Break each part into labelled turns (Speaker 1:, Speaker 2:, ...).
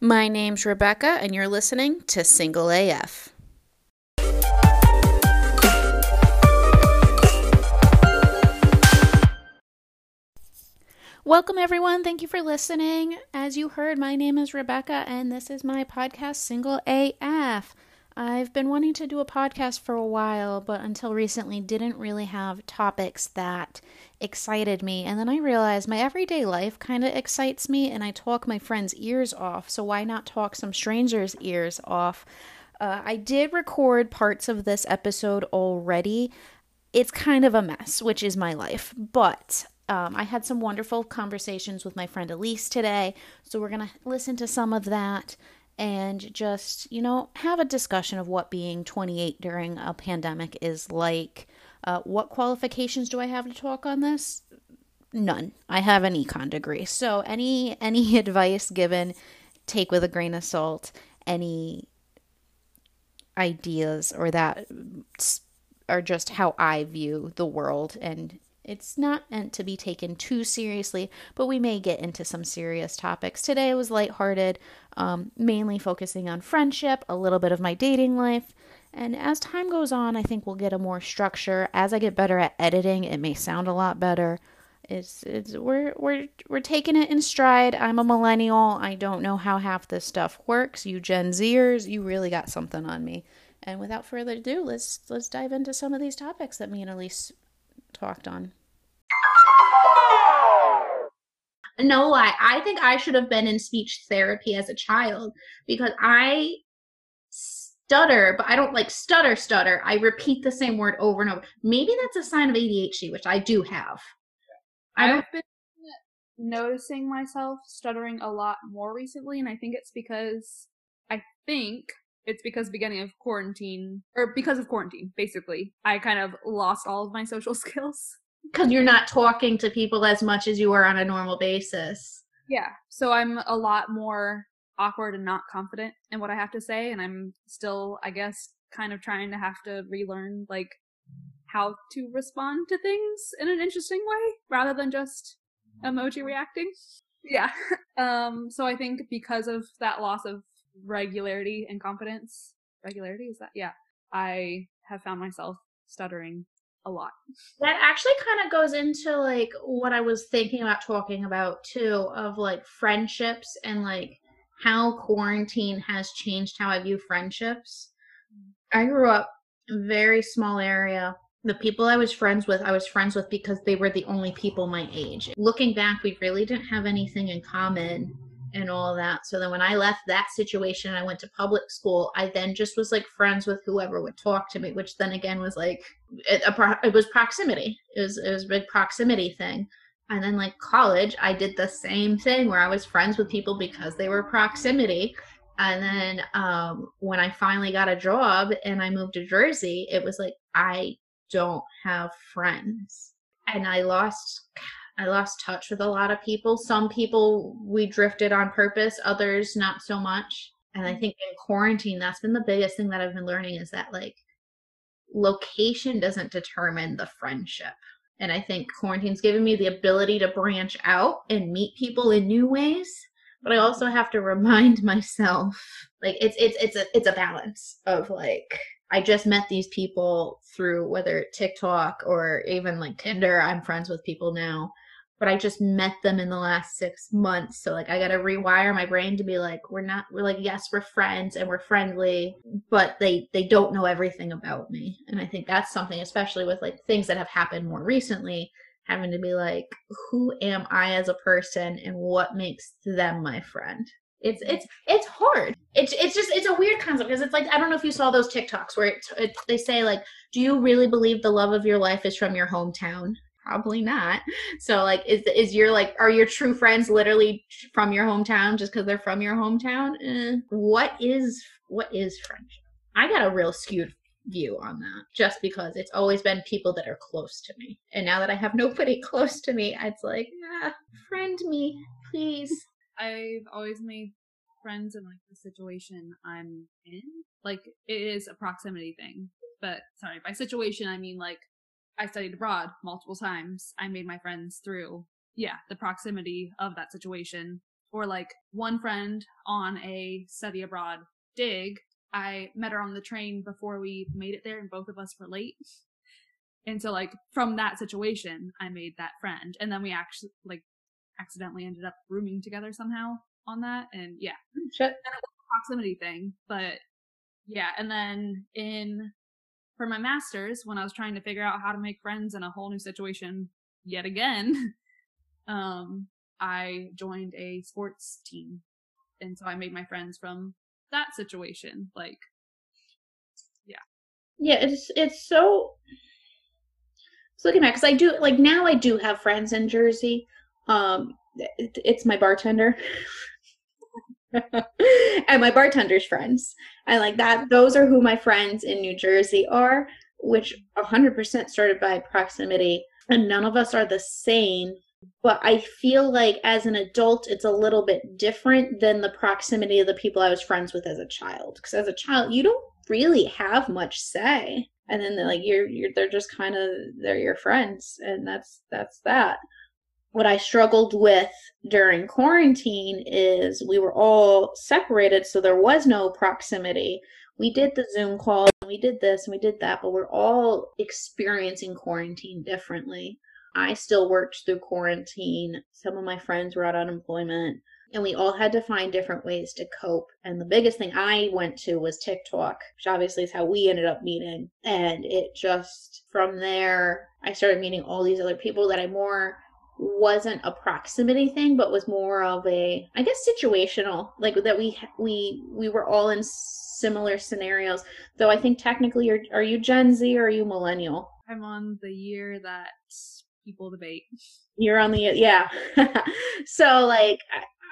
Speaker 1: My name's Rebecca, and you're listening to Single AF. Welcome, everyone. Thank you for listening. As you heard, my name is Rebecca, and this is my podcast, Single AF. I've been wanting to do a podcast for a while, but until recently didn't really have topics that excited me. And then I realized my everyday life kind of excites me, and I talk my friends' ears off. So why not talk some strangers' ears off? Uh, I did record parts of this episode already. It's kind of a mess, which is my life. But um, I had some wonderful conversations with my friend Elise today. So we're going to listen to some of that and just, you know, have a discussion of what being 28 during a pandemic is like. Uh, what qualifications do I have to talk on this? None. I have an econ degree. So any any advice given, take with a grain of salt. Any ideas or that are just how I view the world and it's not meant to be taken too seriously, but we may get into some serious topics. Today was lighthearted, um, mainly focusing on friendship, a little bit of my dating life. And as time goes on, I think we'll get a more structure. As I get better at editing, it may sound a lot better. It's, it's we're we're we're taking it in stride. I'm a millennial. I don't know how half this stuff works. You Gen Zers, you really got something on me. And without further ado, let's let's dive into some of these topics that me and Elise talked on.
Speaker 2: No lie, I think I should have been in speech therapy as a child because I stutter, but I don't like stutter, stutter. I repeat the same word over and over. Maybe that's a sign of ADHD, which I do have.
Speaker 3: I I've been noticing myself stuttering a lot more recently, and I think it's because I think it's because beginning of quarantine or because of quarantine basically i kind of lost all of my social skills
Speaker 2: because you're not talking to people as much as you are on a normal basis
Speaker 3: yeah so i'm a lot more awkward and not confident in what i have to say and i'm still i guess kind of trying to have to relearn like how to respond to things in an interesting way rather than just emoji reacting yeah um so i think because of that loss of regularity and confidence. Regularity is that? Yeah. I have found myself stuttering a lot.
Speaker 2: That actually kind of goes into like what I was thinking about talking about too of like friendships and like how quarantine has changed how I view friendships. I grew up very small area. The people I was friends with, I was friends with because they were the only people my age. Looking back, we really didn't have anything in common and all that. So then when I left that situation, I went to public school. I then just was like friends with whoever would talk to me, which then again was like it, it was proximity. It was it was a big proximity thing. And then like college, I did the same thing where I was friends with people because they were proximity. And then um, when I finally got a job and I moved to Jersey, it was like I don't have friends, and I lost I lost touch with a lot of people. Some people we drifted on purpose, others not so much. And I mm. think in quarantine, that's been the biggest thing that I've been learning is that like location doesn't determine the friendship. And I think quarantine's given me the ability to branch out and meet people in new ways. But I also have to remind myself like it's it's it's a it's a balance of like I just met these people through whether TikTok or even like Tinder. I'm friends with people now but I just met them in the last six months. So like I gotta rewire my brain to be like, we're not we're like, yes, we're friends and we're friendly, but they they don't know everything about me. And I think that's something, especially with like things that have happened more recently, having to be like, who am I as a person and what makes them my friend? It's it's it's hard. It's it's just it's a weird concept because it's like I don't know if you saw those TikToks where it, it, they say like, do you really believe the love of your life is from your hometown? Probably not. So like is is your like are your true friends literally from your hometown just because they're from your hometown? Eh. What is what is friendship? I got a real skewed view on that just because it's always been people that are close to me. And now that I have nobody close to me, it's like, ah, friend me, please.
Speaker 3: I've always made friends in like the situation I'm in. Like it is a proximity thing. But sorry, by situation I mean like I studied abroad multiple times. I made my friends through, yeah, the proximity of that situation. or like one friend on a study abroad dig. I met her on the train before we made it there, and both of us were late. And so, like, from that situation, I made that friend. And then we actually, like, accidentally ended up rooming together somehow on that. And yeah,
Speaker 2: Shit.
Speaker 3: proximity thing. But yeah, and then in for my masters, when I was trying to figure out how to make friends in a whole new situation yet again, um, I joined a sports team. And so I made my friends from that situation. Like,
Speaker 2: Yeah, Yeah, it's it's so. Looking at because I do like now I do have friends in Jersey. Um, it, it's my bartender. and my bartender's friends. And like that, those are who my friends in New Jersey are, which 100% started by proximity. And none of us are the same. But I feel like as an adult, it's a little bit different than the proximity of the people I was friends with as a child. Because as a child, you don't really have much say. And then they're like you're you're they're just kind of they're your friends, and that's that's that what I struggled with during quarantine is we were all separated, so there was no proximity. We did the Zoom call, and we did this, and we did that, but we're all experiencing quarantine differently. I still worked through quarantine. Some of my friends were on unemployment, and we all had to find different ways to cope. And the biggest thing I went to was TikTok, which obviously is how we ended up meeting. And it just, from there, I started meeting all these other people that I more wasn't a proximity thing but was more of a i guess situational like that we we we were all in similar scenarios. Though i think technically you're, are you gen z or are you millennial?
Speaker 3: I'm on the year that people debate.
Speaker 2: you're on the yeah. So like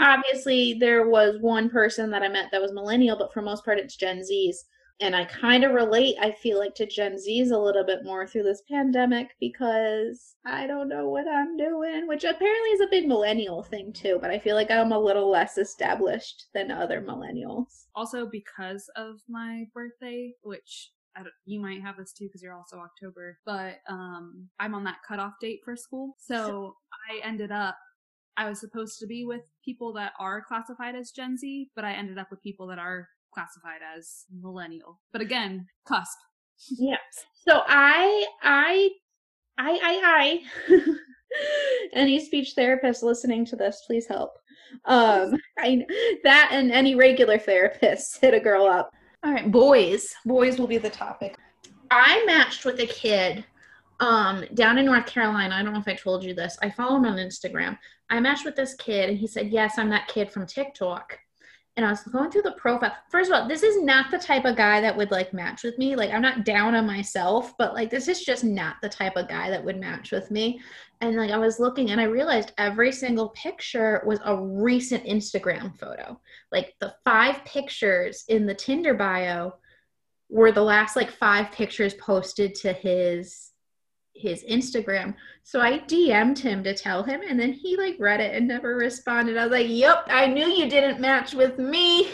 Speaker 2: obviously there was one person that i met that was millennial but for most part it's gen z's and i kind of relate i feel like to gen z's a little bit more through this pandemic because i don't know what i'm doing which apparently is a big millennial thing too but i feel like i'm a little less established than other millennials
Speaker 3: Also, because of my birthday, which I don't, you might have this too because you're also October, but um, I'm on that cutoff date for school. So I ended up, I was supposed to be with people that are classified as Gen Z, but I ended up with people that are classified as millennial. But again, cusp.
Speaker 2: Yeah. So I I I I I any speech therapist listening to this, please help. Um I that and any regular therapist hit a girl up. All right, boys. Boys will be the topic. I matched with a kid um down in North Carolina. I don't know if I told you this. I follow him on Instagram. I matched with this kid and he said, "Yes, I'm that kid from TikTok." And I was going through the profile. First of all, this is not the type of guy that would like match with me. Like I'm not down on myself, but like this is just not the type of guy that would match with me. And like I was looking and I realized every single picture was a recent Instagram photo. Like the five pictures in the Tinder bio were the last like five pictures posted to his his Instagram. So I DM'd him to tell him, and then he like read it and never responded. I was like, "Yep, I knew you didn't match with me."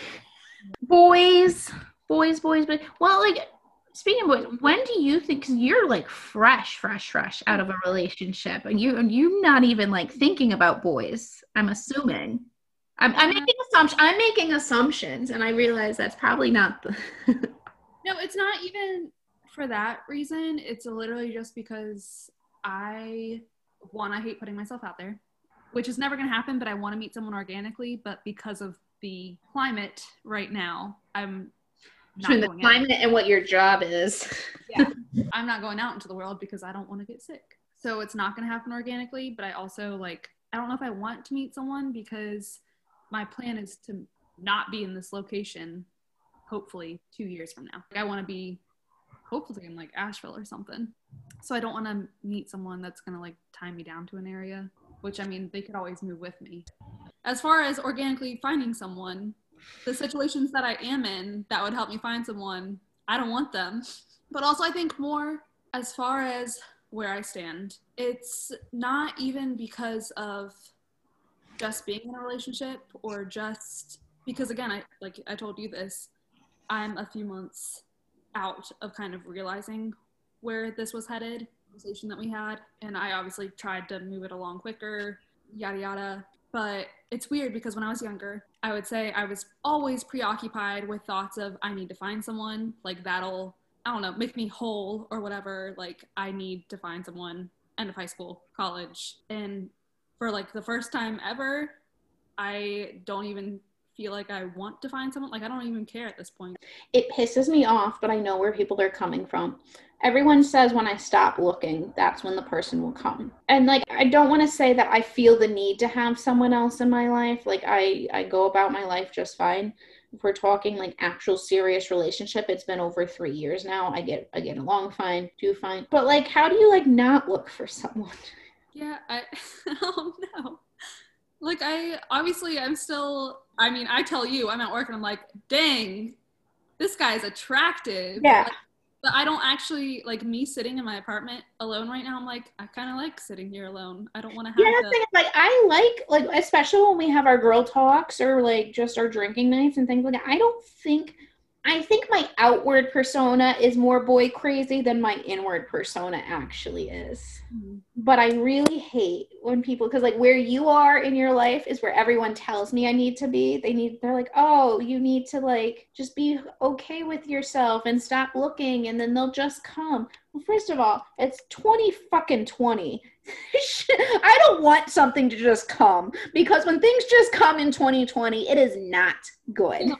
Speaker 2: Boys, boys, boys, but well, like speaking of boys, when do you think? Because you're like fresh, fresh, fresh out of a relationship, and you and you're not even like thinking about boys. I'm assuming. I'm, I'm uh, making assumptions. I'm making assumptions, and I realize that's probably not the.
Speaker 3: No, it's not even for that reason. It's literally just because I one, I hate putting myself out there, which is never going to happen. But I want to meet someone organically. But because of the climate right now, I'm not
Speaker 2: between the climate and what your job is.
Speaker 3: Yeah, I'm not going out into the world because I don't want to get sick. So it's not going to happen organically. But I also like I don't know if I want to meet someone because my plan is to not be in this location. Hopefully, two years from now. Like, I want to be hopefully in like Asheville or something. So I don't want to meet someone that's gonna like tie me down to an area, which I mean they could always move with me. As far as organically finding someone, the situations that I am in that would help me find someone, I don't want them. But also I think more as far as where I stand, it's not even because of just being in a relationship or just because again, I like I told you this, I'm a few months out of kind of realizing where this was headed conversation that we had and i obviously tried to move it along quicker yada yada but it's weird because when I was younger, I would say I was always preoccupied with thoughts of I need to find someone like that'll I don't know make me whole or whatever. Like I need to find someone. End of high school, college, and for like the first time ever, I don't even feel like I want to find someone. Like I don't even care at this point.
Speaker 2: It pisses me off, but I know where people are coming from. Everyone says when I stop looking, that's when the person will come. And like I don't want to say that I feel the need to have someone else in my life. Like I I go about my life just fine. If we're talking like actual serious relationship, it's been over 3 years now. I get I get along fine, do fine. But like how do you like not look for someone?
Speaker 3: Yeah, I, I don't know. Like I obviously I'm still I mean, I tell you, I'm at work and I'm like, dang, this guy's attractive.
Speaker 2: Yeah.
Speaker 3: Like, but I don't actually like me sitting in my apartment alone right now. I'm like, I kind of like sitting here alone. I don't want to have.
Speaker 2: Yeah,
Speaker 3: the-
Speaker 2: thing is, like I like like especially when we have our girl talks or like just our drinking nights and things like that. I don't think I think my outward persona is more boy crazy than my inward persona actually is.
Speaker 3: Mhm.
Speaker 2: But I really hate when people because like where you are in your life is where everyone tells me I need to be. They need they're like, "Oh, you need to like just be okay with yourself and stop looking and then they'll just come." Well, first of all, it's 20 fucking 20. I don't want something to just come because when things just come in 2020, it is not good.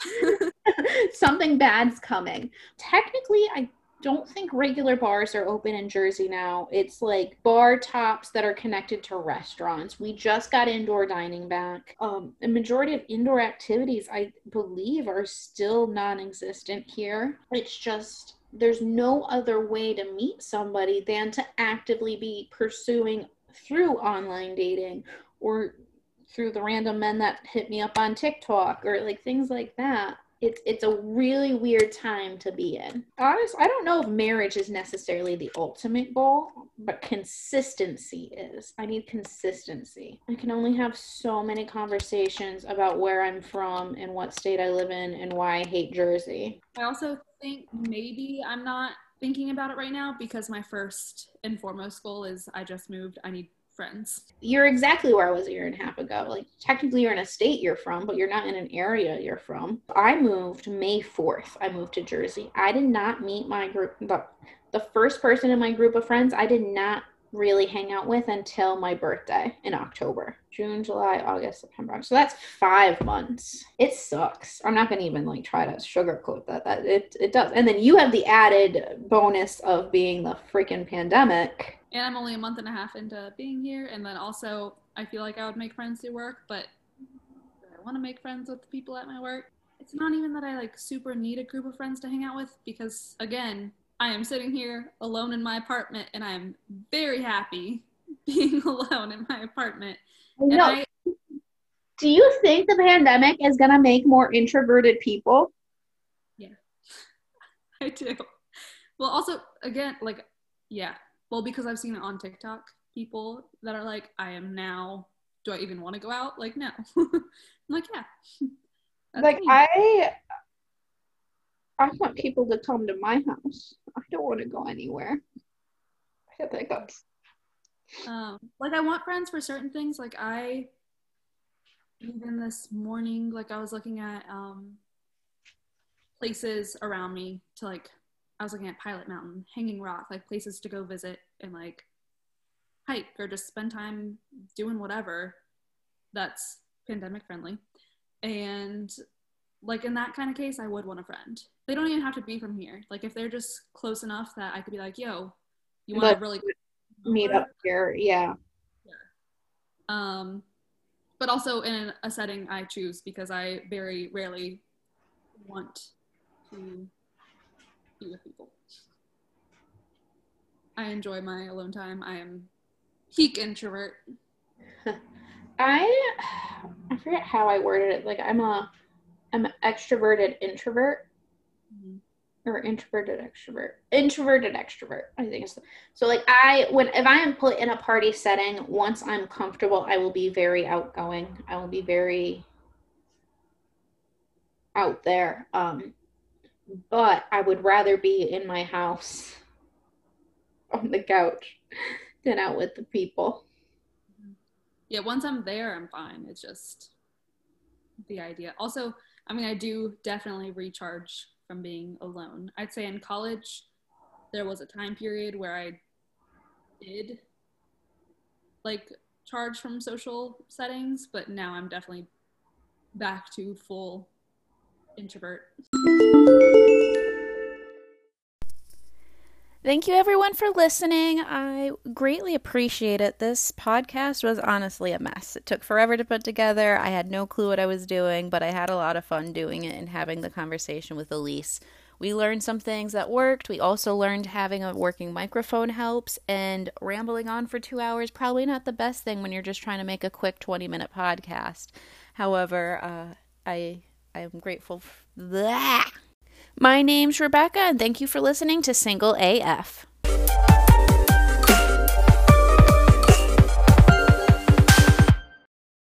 Speaker 2: something bad's coming. Technically, I don't think regular bars are open in Jersey now. It's like bar tops that are connected to restaurants. We just got indoor dining back. Um, the majority of indoor activities, I believe, are still non existent here. It's just there's no other way to meet somebody than to actively be pursuing through online dating or through the random men that hit me up on TikTok or like things like that. It's it's a really weird time to be in. Honest, I don't know if marriage is necessarily the ultimate goal, but consistency is. I need consistency. I can only have so many conversations about where I'm from and what state I live in and why I hate Jersey.
Speaker 3: I also think maybe I'm not thinking about it right now because my first and foremost goal is I just moved. I need friends.
Speaker 2: You're exactly where I was a year and a half ago. Like technically you're in a state you're from, but you're not in an area you're from. I moved May 4th. I moved to Jersey. I did not meet my group the the first person in my group of friends I did not really hang out with until my birthday in October. June, July, August, September. So that's 5 months. It sucks. I'm not going to even like try to sugarcoat that. That it it does. And then you have the added bonus of being the freaking pandemic.
Speaker 3: And I'm only a month and a half into being here. And then also, I feel like I would make friends through work, but I want to make friends with the people at my work? It's not even that I like super need a group of friends to hang out with because, again, I am sitting here alone in my apartment and I'm very happy being alone in my apartment. And
Speaker 2: No.
Speaker 3: I,
Speaker 2: Do you think the pandemic is going to make more introverted people?
Speaker 3: Yeah, I do. Well, also, again, like, yeah. Well, because I've seen it on TikTok, people that are like, I am now, do I even want to go out? Like, no. I'm like, yeah.
Speaker 2: Like
Speaker 3: me.
Speaker 2: I I want people to come to my house. I don't want to go anywhere. I have hiccups.
Speaker 3: Um, like I want friends for certain things. Like I, even this morning, like I was looking at um, places around me to like. I was looking at Pilot Mountain, Hanging Rock, like places to go visit and like hike or just spend time doing whatever that's pandemic friendly. And like in that kind of case, I would want a friend. They don't even have to be from here. Like if they're just close enough that I could be like, "Yo, you want to really
Speaker 2: Meet up here. Yeah.
Speaker 3: um, but also in a setting I choose because I very rarely want to be with people. I enjoy my alone time. I am peak introvert.
Speaker 2: I I forget how I worded it. Like I'm a I'm an extroverted introvert or introverted extrovert. Introverted extrovert. I think it's so like I when if I am put in a party setting, once I'm comfortable, I will be very outgoing. I will be very out there. Um but I would rather be in my house on the couch than out with the people.
Speaker 3: yeah, once I'm there, I'm fine. It's just the idea. Also, I mean, I do definitely recharge from being alone. I'd say in college, there was a time period where I did like charge from social settings, but now I'm definitely back to full introvert.
Speaker 2: Thank you everyone for listening. I greatly appreciate it. This podcast was honestly a mess. It took forever to put together. I had no clue what I was doing, but I had a lot of fun doing it and having the conversation with Elise. We learned some things that worked. We also learned having a working microphone helps, and rambling on for two hours probably not the best thing when you're just trying to make a quick 20 minute podcast. However, uh, I I am grateful. For that. My name's Rebecca, and thank you for listening to Single AF.